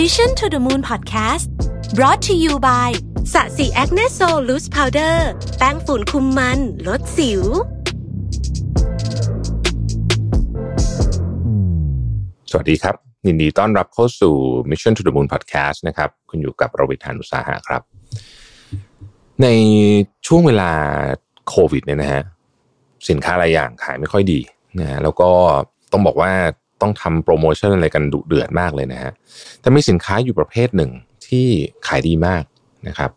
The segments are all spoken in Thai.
Mission to the Moon Podcast brought to you by SASI Acne Sol Loose Powder แป้งฝุ่นคุมมัน ลดสิว สวัสดีครับ ยินดีต้อนรับเข้าสู่ Mission to the Moon Podcast นะครับ คุณอยู่กับรวิศ หาญอุตสาหะครับ ในช่วงเวลาโควิดเนี่ยนะฮะ สินค้าหลายอย่างขายไม่ค่อยดีนะฮะแล้วก็ต้องบอกว่า ต้องทำโปรโมชั่นอะไรกันดุเดือดมากเลยนะฮะแต่มีสินค้าอยู่ประเภทหนึ่งที่ขายดีมากนะครับ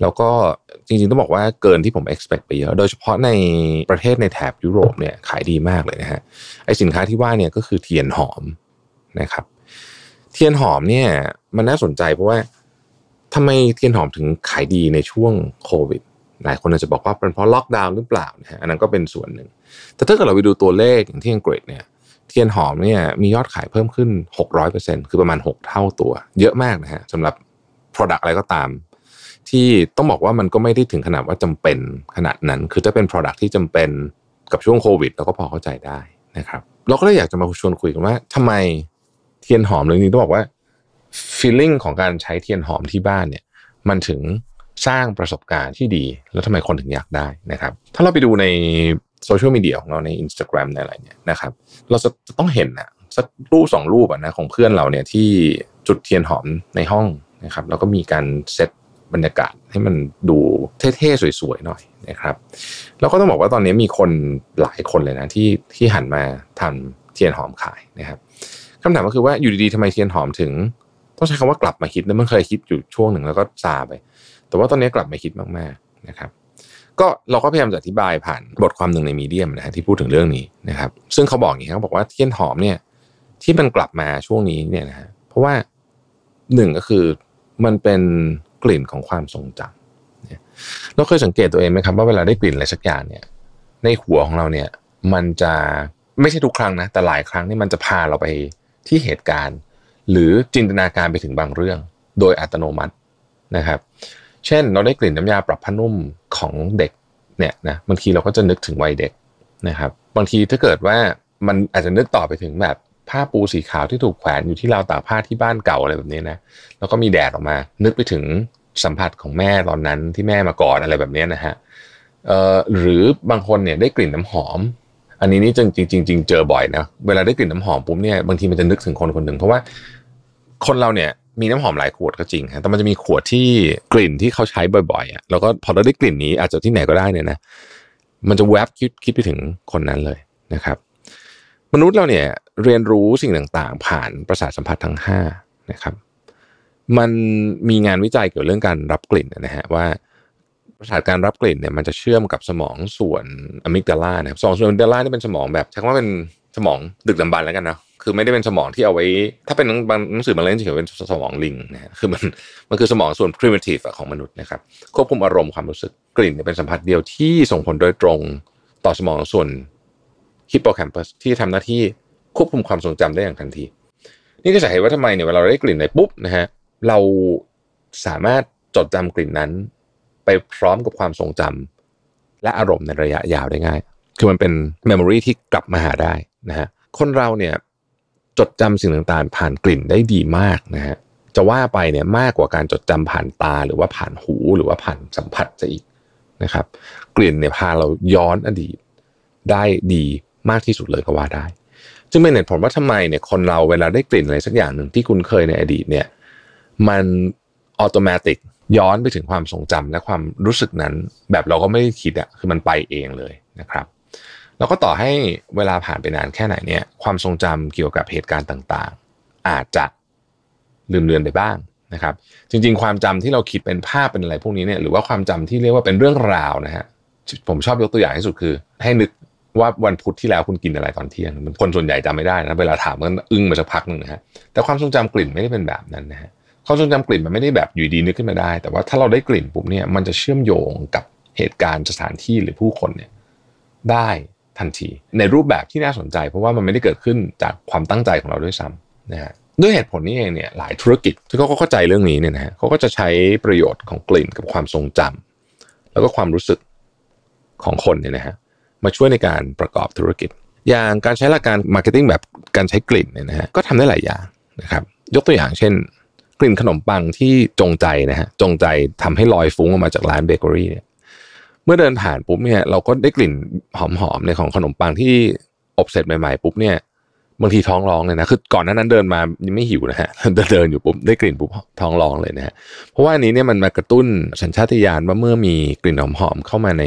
แล้วก็จริงๆต้องบอกว่าเกินที่ผม expect ไปเยอะโดยเฉพาะในประเทศในแถบยุโรปเนี่ยขายดีมากเลยนะฮะไอสินค้าที่ว่าเนี่ยก็คือเทียนหอมนะครับ เทียนหอมเนี่ยมันน่าสนใจเพราะว่าทำไมเทียนหอมถึงขายดีในช่วงโควิดหลายคนอาจจะบอกว่าเป็นเพราะล็อกดาวน์หรือเปล่านะฮะอันนั้นก็เป็นส่วนหนึ่ง แต่ถ้าเกิดเราไปดูตัวเลขอย่างที่อังกฤษเนี่ย เทียนหอมเนี่ยมียอดขายเพิ่มขึ้น 600%คือประมาณ 6 เท่าตัว เยอะมากนะฮะสำหรับ Product อะไรก็ตาม ที่ต้องบอกว่ามันก็ไม่ได้ถึงขนาดว่าจำเป็นขนาดนั้น คือถ้าเป็น Product ที่จำเป็นกับช่วงโควิดเราก็พอเข้าใจได้นะครับเราก็เลยอยากจะมาชวนคุยกันว่าทำไมเทียนหอมเรื่องนี้ต้องบอกว่า feeling ของการใช้เทียนหอมที่บ้านเนี่ย มันถึงสร้างประสบการณ์ที่ดี แล้วทำไมคนถึงอยากได้นะครับ ถ้าเราไปดูใน โซเชียลมีเดียของเราใน Instagram ในอะไรเนี่ยนะครับ เราจะต้องเห็นนะสักรูปสองรูปอะนะของเพื่อนเราเนี่ยที่จุดเทียนหอมในห้องนะครับ แล้วก็มีการเซตบรรยากาศให้มันดูเท่ๆ สวยๆ หน่อยนะครับ แล้วก็ต้องบอกว่าตอนนี้มีคนหลายคนเลยนะที่ที่หันมาทำเทียนหอมขายนะครับคำถามก็คือว่าอยู่ดีๆทำไมเทียนหอมถึง ต้องใช้คำว่ากลับมาคิดนะมันเคยคิดอยู่ช่วงหนึ่งแล้วก็ซาไป แต่ว่าตอนนี้กลับมาคิดมากๆนะครับ ก็เราก็พยายามจะอธิบายผ่านบทความหนึ่งในมีเดียมนะฮะที่พูดถึงเรื่องนี้นะครับ ซึ่งเขาบอกอย่างนี้เขาบอกว่าเทียนหอมเนี่ย ที่มันกลับมาช่วงนี้เนี่ยนะฮะเพราะว่าหนึ่งก็คือมันเป็นกลิ่นของความทรงจำเราเคยสังเกตตัวเองไหมครับว่าเวลาได้กลิ่นอะไรสักอย่างเนี่ย ในหัวของเราเนี่ย มันจะไม่ใช่ทุกครั้งนะ แต่หลายครั้งนี่มันจะพาเราไปที่เหตุการณ์ หรือจินตนาการไปถึงบางเรื่อง โดยอัตโนมัตินะครับ เช่น เราได้กลิ่นน้ำยาปรับผ้านุ่มของเด็กเนี่ยนะบางทีเราก็จะนึกถึงวัยเด็กนะครับบางทีถ้าเกิดว่ามันอาจจะนึกต่อไปถึงแบบผ้าปูสีขาวที่ถูกแขวนอยู่ที่ราวตากผ้าที่บ้านเก่าอะไรแบบนี้นะแล้วก็มีแดดออกมา นึกไปถึงสัมผัสของแม่ตอนนั้นที่แม่มากอดอะไรแบบนี้นะฮะเอ่อหรือบางคนเนี่ยได้กลิ่นน้ำหอม อันนี้นี่จริงจริงจริงเจอบ่อยนะเวลาได้กลิ่นน้ำหอมปุ๊บเนี่ยบางทีมันจะนึกถึงคนคนหนึ่งเพราะว่าคนเราเนี่ย มีน้ำหอมหลายขวดก็จริงฮะแต่มันจะมีขวดที่กลิ่นที่เขาใช้บ่อยๆอะแล้วก็พอเราได้กลิ่นนี้อาจจะที่ไหนก็ได้เนี่ยนะมันจะแวบคิดคิดไปถึงคนนั้นเลยนะครับ มนุษย์เราเนี่ยเรียนรู้สิ่งต่างๆ ผ่านประสาทสัมผัสทั้งห้านะครับ มันมีงานวิจัยเกี่ยวเรื่องการรับกลิ่นนะฮะว่าประสาทการรับกลิ่นเนี่ยมันจะเชื่อมกับสมองส่วนอะมิกดาลานะครับสมองส่วนอะมิกดาลานี่เป็นสมองแบบใช้คำว่าเป็นสมองดึกดำบรรพ์แล้วกันนะ คือไม่ได้เป็นสมองที่เอาไว้ ถ้าเป็นบางหนังสือบางเล่มจะเขียนเป็นสมองลิงนะคือมันมันคือสมองส่วน primitive ของมนุษย์นะครับควบคุมอารมณ์ความรู้สึกกลิ่นเป็นสัมผัสเดียวที่ส่งผลโดยตรงต่อสมองส่วนฮิปโปแคมปัสที่ทำหน้าที่ควบคุมความทรงจำได้อย่างทันที นี่ก็จะเห็นว่าทำไมเนี่ยเวลาเราได้กลิ่นไหนปุ๊บนะฮะเราสามารถจดจำกลิ่นนั้น ไปพร้อมกับความทรงจำและอารมณ์ในระยะยาวได้ง่าย คือมันเป็นเมมโมรีที่กลับมาหาได้นะฮะคนเราเนี่ย จดจำสิ่งต่างๆ ผ่านกลิ่นได้ดีมากนะฮะจะว่าไปเนี่ยมากกว่าการจดจำผ่านตาหรือว่าผ่านหูหรือว่าผ่านสัมผัสจะอีกนะครับ กลิ่นเนี่ยพาเราย้อนอดีตได้ดีมากที่สุดเลยก็ว่าได้ จึงเป็นเหตุผลว่าทำไมเนี่ยคนเราเวลาได้กลิ่นอะไรสักอย่างหนึ่งที่คุณเคยในอดีตเนี่ยมันอัตโนมัติย้อนไปถึงความทรงจำและความรู้สึกนั้น แบบเราก็ไม่ได้คิดอะคือมันไปเองเลยนะครับ แล้วก็ต่อให้เวลาผ่านไปนานแค่ไหนเนี่ยความทรงจำเกี่ยวกับเหตุการณ์ต่างๆ อาจจะลืมเลือนไปบ้างนะครับ จริง ๆ ความจำที่เราคิดเป็นภาพเป็นอะไรพวกนี้เนี่ยหรือว่าความจำที่เรียกว่าเป็นเรื่องราวนะฮะผมชอบยกตัวอย่างที่สุดคือ ให้นึกว่าวันพุธที่แล้วคุณกินอะไรตอนเที่ยงคนส่วนใหญ่จำไม่ได้นะเวลาถามมันอึ้งมาสักพักหนึ่งนะฮะแต่ความทรงจำกลิ่นไม่ได้เป็นแบบนั้นนะฮะความทรงจำกลิ่นมันไม่ได้แบบอยู่ดีนึกขึ้นมาได้ แต่ว่าถ้าเราได้กลิ่นปุ๊บเนี่ยมันจะเชื่อมโยงกับเหตุการณ์สถานที่หรือผู้คนเนี่ยได้ ทันที ในรูปแบบที่น่าสนใจ เพราะว่ามันไม่ได้เกิดขึ้นจากความตั้งใจของเราด้วยซ้ำนะฮะด้วยเหตุผลนี้เองเนี่ยหลายธุรกิจที่เขาก็เข้าใจเรื่องนี้เนี่ยนะฮะเขาก็จะใช้ประโยชน์ของกลิ่นกับความทรงจำแล้วก็ความรู้สึกของคนเนี่ยนะฮะมาช่วยในการประกอบธุรกิจ อย่างการใช้หลักการ marketing แบบการใช้กลิ่นเนี่ยนะฮะก็ทำได้หลายอย่างนะครับยกตัวอย่างเช่น กลิ่นขนมปังที่จงใจนะฮะจงใจทำให้ลอยฟุ้งออกมาจากร้านเบเกอรี่เนี่ย มื่อเดินผ่านปุ๊บเนี่ยเราก็ได้กลิ่นหอมๆในของขนมปังที่อบเสร็จใหม่ๆปุ๊บเนี่ยบางทีท้องร้องเลยนะคือก่อนหน้านั้นเดินมายังไม่หิวนะฮะเดินเดินอยู่ปุ๊บได้กลิ่นปุ๊บท้องร้องเลยนะฮะเพราะว่าอันนี้เนี่ยมันมากระตุ้นสัญชาตญาณว่าเมื่อมีกลิ่นหอมๆเข้ามาใน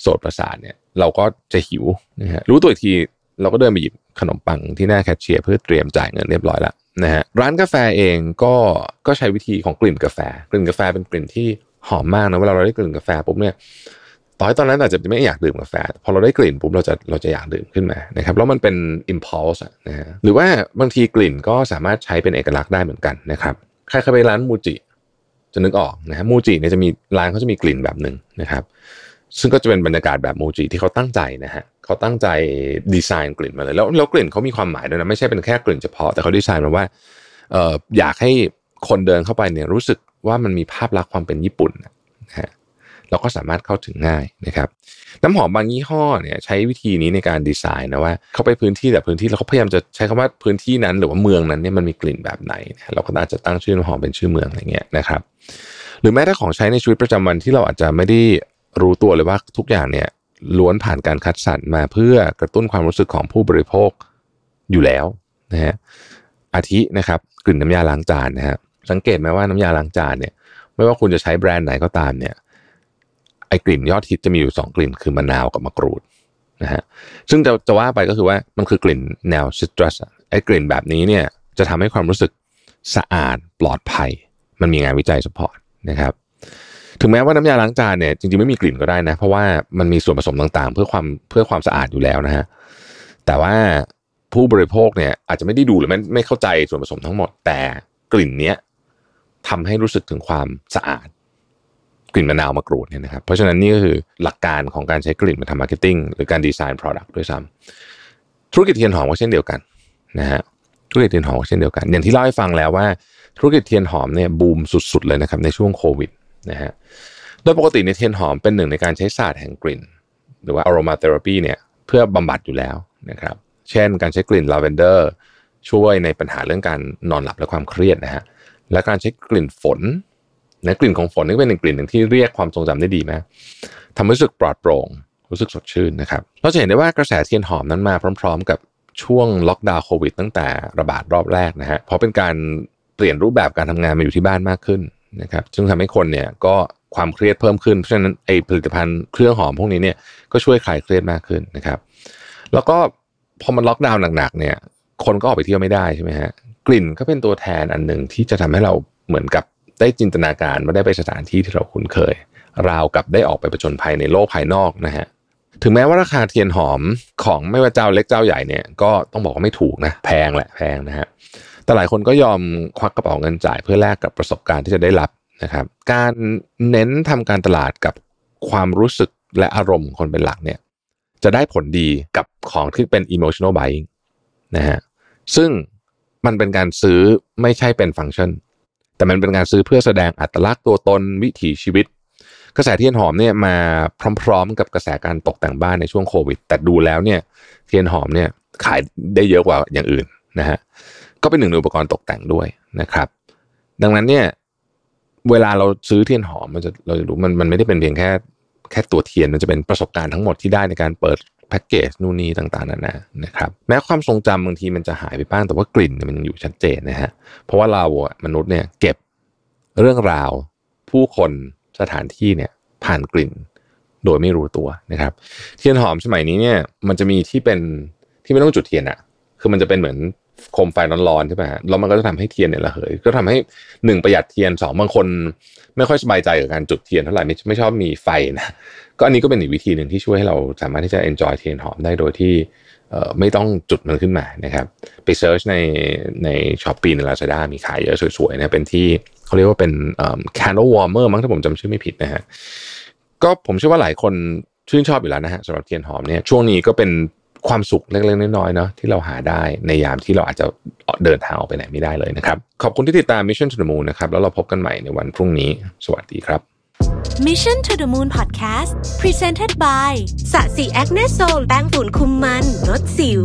โสตประสาทเนี่ย เราก็จะหิวนะฮะรู้ตัวอีกทีเราก็เดินไปหยิบขนมปังที่หน้าแคชเชียร์เพื่อเตรียมจ่ายเงินเรียบร้อยล้วนะฮะร้านกาแฟเองก็ก็ใช้วิธีของกลิ่นกาแฟ กลิ่นกาแฟเป็นกลิ่นที่หอมมากนะเวลาเราได้กลิ่นกาแฟปุ๊บเนี่ย ตอนตอนนั้นอาจจะไม่อยากดื่มกาแฟพอเราได้กลิ่นปุ๊บเราจะเราจะอยากดื่มขึ้นมานะครับแล้วมันเป็น impulse นะฮะหรือว่าบางทีกลิ่นก็สามารถใช้เป็นเอกลักษณ์ได้เหมือนกันนะครับใครเคยไปร้านมูจิจะนึกออกนะฮะมูจิเนี่ยจะมีร้านเขาจะมีกลิ่นแบบหนึ่งนะครับ ซึ่งก็จะเป็นบรรยากาศแบบมูจิที่เขาตั้งใจนะฮะเขาตั้งใจดีไซน์กลิ่นมาเลย แล้วแล้วกลิ่นเขามีความหมายด้วยนะไม่ใช่เป็นแค่กลิ่นเฉพาะแต่เขาดีไซน์มาว่าเอออยากให้คนเดินเข้าไปเนี่ยรู้สึกว่ามันมีภาพลักษณ์ความเป็นญี่ปุ่นนะฮะ เราก็สามารถเข้าถึงง่ายนะครับน้ำหอมบางยี่ห้อเนี่ยใช้วิธีนี้ในการดีไซน์นะว่าเขาไปพื้นที่แต่พื้นที่แล้วเขาพยายามจะใช้คำว่าพื้นที่นั้น หรือว่าเมืองนั้นเนี่ยมันมีกลิ่นแบบไหน เราก็อาจจะตั้งชื่อน้ำหอมเป็นชื่อเมืองอะไรเงี้ยนะครับหรือแม้แต่ของใช้ในชีวิตประจำวันที่เราอาจจะไม่ได้รู้ตัวเลยว่าทุกอย่างเนี่ยล้วนผ่านการคัดสรรมาเพื่อกระตุ้นความรู้สึกของผู้บริโภคอยู่แล้วนะฮะอาทินะครับกลิ่นน้ำยาล้างจานนะฮะสังเกตไหมว่าน้ำยาล้างจานเนี่ยไม่ว่าคุณจะใช้แบรนด์ไหนก็ตามเนี่ย ไอกลิ่นยอดฮิตจะมีอยู่สองกลิ่นคือมะนาวกับมะกรูดนะฮะซึ่งจะจะว่าไปก็คือว่ามันคือกลิ่นแนวซิตรัสไอกลิ่นแบบนี้เนี่ยจะทำให้ความรู้สึกสะอาดปลอดภัย มันมีงานวิจัยสปอร์ตนะครับถึงแม้ว่าน้ำยาล้างจานเนี่ยจริงๆไม่มีกลิ่นก็ได้นะ เพราะว่ามันมีส่วนผสมต่างๆ เพื่อความเพื่อความสะอาดอยู่แล้วนะฮะแต่ว่าผู้บริโภคเนี่ยอาจจะไม่ได้ดูหรือไม่ไม่เข้าใจส่วนผสมทั้งหมด แต่กลิ่นเนี้ยทำให้รู้สึกถึงความสะอาด กลิ่นมะนาวมะกรูดเนี่ยนะครับ เพราะฉะนั้นนี่ก็คือหลักการของการใช้กลิ่นมาทำ marketing หรือการดีไซน์ product ด้วยซ้ำธุรกิจเทียนหอมก็เช่นเดียวกันนะฮะธุรกิจเทียนหอมก็เช่นเดียวกัน อย่างที่เล่าให้ฟังแล้วว่าธุรกิจเทียนหอมเนี่ยบูมสุดๆเลยนะครับในช่วงโควิดนะฮะโดยปกติในเทียนหอมเป็นหนึ่งในการใช้ศาสตร์แห่งกลิ่น หรือว่า aromatherapy เนี่ยเพื่อบำบัดอยู่แล้วนะครับเช่น การใช้กลิ่นลาเวนเดอร์ช่วยในปัญหาเรื่องการนอนหลับและความเครียดนะฮะและการใช้กลิ่นฝน นะกลิ่นของฝนนี่เป็นหนึ่งกลิ่นหนึ่งที่เรียกความทรงจำได้ดีมากทำให้รู้สึกปลอดโปร่งรู้สึกสดชื่นนะครับเราจะเห็นได้ว่ากระแสเทียนหอมนั้นมาพร้อม ๆ กับช่วงล็อกดาวน์โควิด ตั้งแต่ระบาดรอบแรกนะฮะเพราะเป็นการเปลี่ยนรูปแบบการทำงานมาอยู่ที่บ้านมากขึ้นนะครับซึ่งทำให้คนเนี่ยก็ความเครียดเพิ่มขึ้นเพราะฉะนั้นไอผลิตภัณฑ์เครื่องหอมพวกนี้เนี่ยก็ช่วยคลายเครียดมากขึ้นนะครับ แล้วก็พอมันล็อกดาวน์หนักๆเนี่ย คนก็ออกไปเที่ยวไม่ได้ใช่ไหมฮะกลิ่นก็เป็นตัวแทนอันหนึ่งที่จะทำให้เราเหมือนกับ ได้จินตนาการว่าได้ไปสถานที่ที่เราคุ้นเคย ราวกับได้ออกไปประจนภัยในโลกภายนอกนะฮะถึงแม้ว่าราคาเทียนหอมของไม่ว่าเจ้าเล็กเจ้าใหญ่เนี่ยก็ต้องบอกว่าไม่ถูกนะแพงแหละแพงนะฮะแต่หลายคนก็ยอมควักกระเป๋าเงินจ่ายเพื่อแลกกับประสบการณ์ที่จะได้รับนะครับ การเน้นทำการตลาดกับความรู้สึกและอารมณ์คนเป็นหลักเนี่ยจะได้ผลดีกับของที่เป็น emotional buying นะฮะซึ่งมันเป็นการซื้อไม่ใช่เป็นฟังก์ชัน แต่มันเป็นการซื้อเพื่อแสดงอัตลักษณ์ตัวตนวิถีชีวิต กระแสเทียนหอมเนี่ยมาพร้อม ๆ กับกระแสการตกแต่งบ้านในช่วงโควิด แต่ดูแล้วเนี่ยเทียนหอมเนี่ยขายได้เยอะกว่าอย่างอื่นนะฮะก็เป็นหนึ่งในอุปกรณ์ตกแต่งด้วยนะครับ ดังนั้นเนี่ยเวลาเราซื้อเทียนหอมมันจะเราจะรู้มันมันไม่ได้เป็นเพียงแค่แค่ตัวเทียนมันจะเป็นประสบการณ์ทั้งหมดที่ได้ในการเปิด แพ็กเกจนู่นนี่ต่างๆนานานะครับแม้ความทรงจำบางทีมันจะหายไปบ้างแต่ว่ากลิ่นมันยังอยู่ชัดเจนนะฮะเพราะว่าเราอะมนุษย์เนี่ยเก็บเรื่องราว ผู้คนสถานที่เนี่ยผ่านกลิ่นโดยไม่รู้ตัวนะครับ เทียนหอมสมัยนี้เนี่ยมันจะมีที่เป็นที่ไม่ต้องจุดเทียนอะคือมันจะเป็นเหมือน โคมไฟร้อนๆใช่ไหมฮะแล้วมันก็จะทำให้เทียนเนี่ยระเหย ก็ทำให้หนึ่งประหยัดเทียนสองบางคน ไม่ค่อยสบายใจกับการจุดเทียนเท่าไหร่ไม่ไม่ชอบมีไฟนะก็อันนี้ก็เป็นอีกวิธีหนึ่งที่ช่วยให้เราสามารถที่จะ enjoy เทียนหอมได้โดยที่ไม่ต้องจุดมันขึ้นมานะครับไป search ในใน Shopee ในลาซาด้ามีขายเยอะสวยๆนะเป็นที่เขาเรียกว่าเป็นเอ่อ candle warmer มั้งถ้าผมจำชื่อไม่ผิดนะฮะก็ผมเชื่อว่าหลายคนชื่นชอบอยู่แล้วนะฮะสำหรับเทียนหอมเนี่ยช่วงนี้ก็เป็น ความสุขเล็กๆน้อยๆเนาะที่เราหาได้ในยามที่เราอาจจะเดินทางออกไปไหนไม่ได้เลยนะครับ ขอบคุณที่ติดตาม Mission to the Moon นะครับแล้วเราพบกันใหม่ในวันพรุ่งนี้ สวัสดีครับ Mission to the Moon Podcast Presented by SASI Acne Sol แป้งฝุ่นคุมมันลดสิว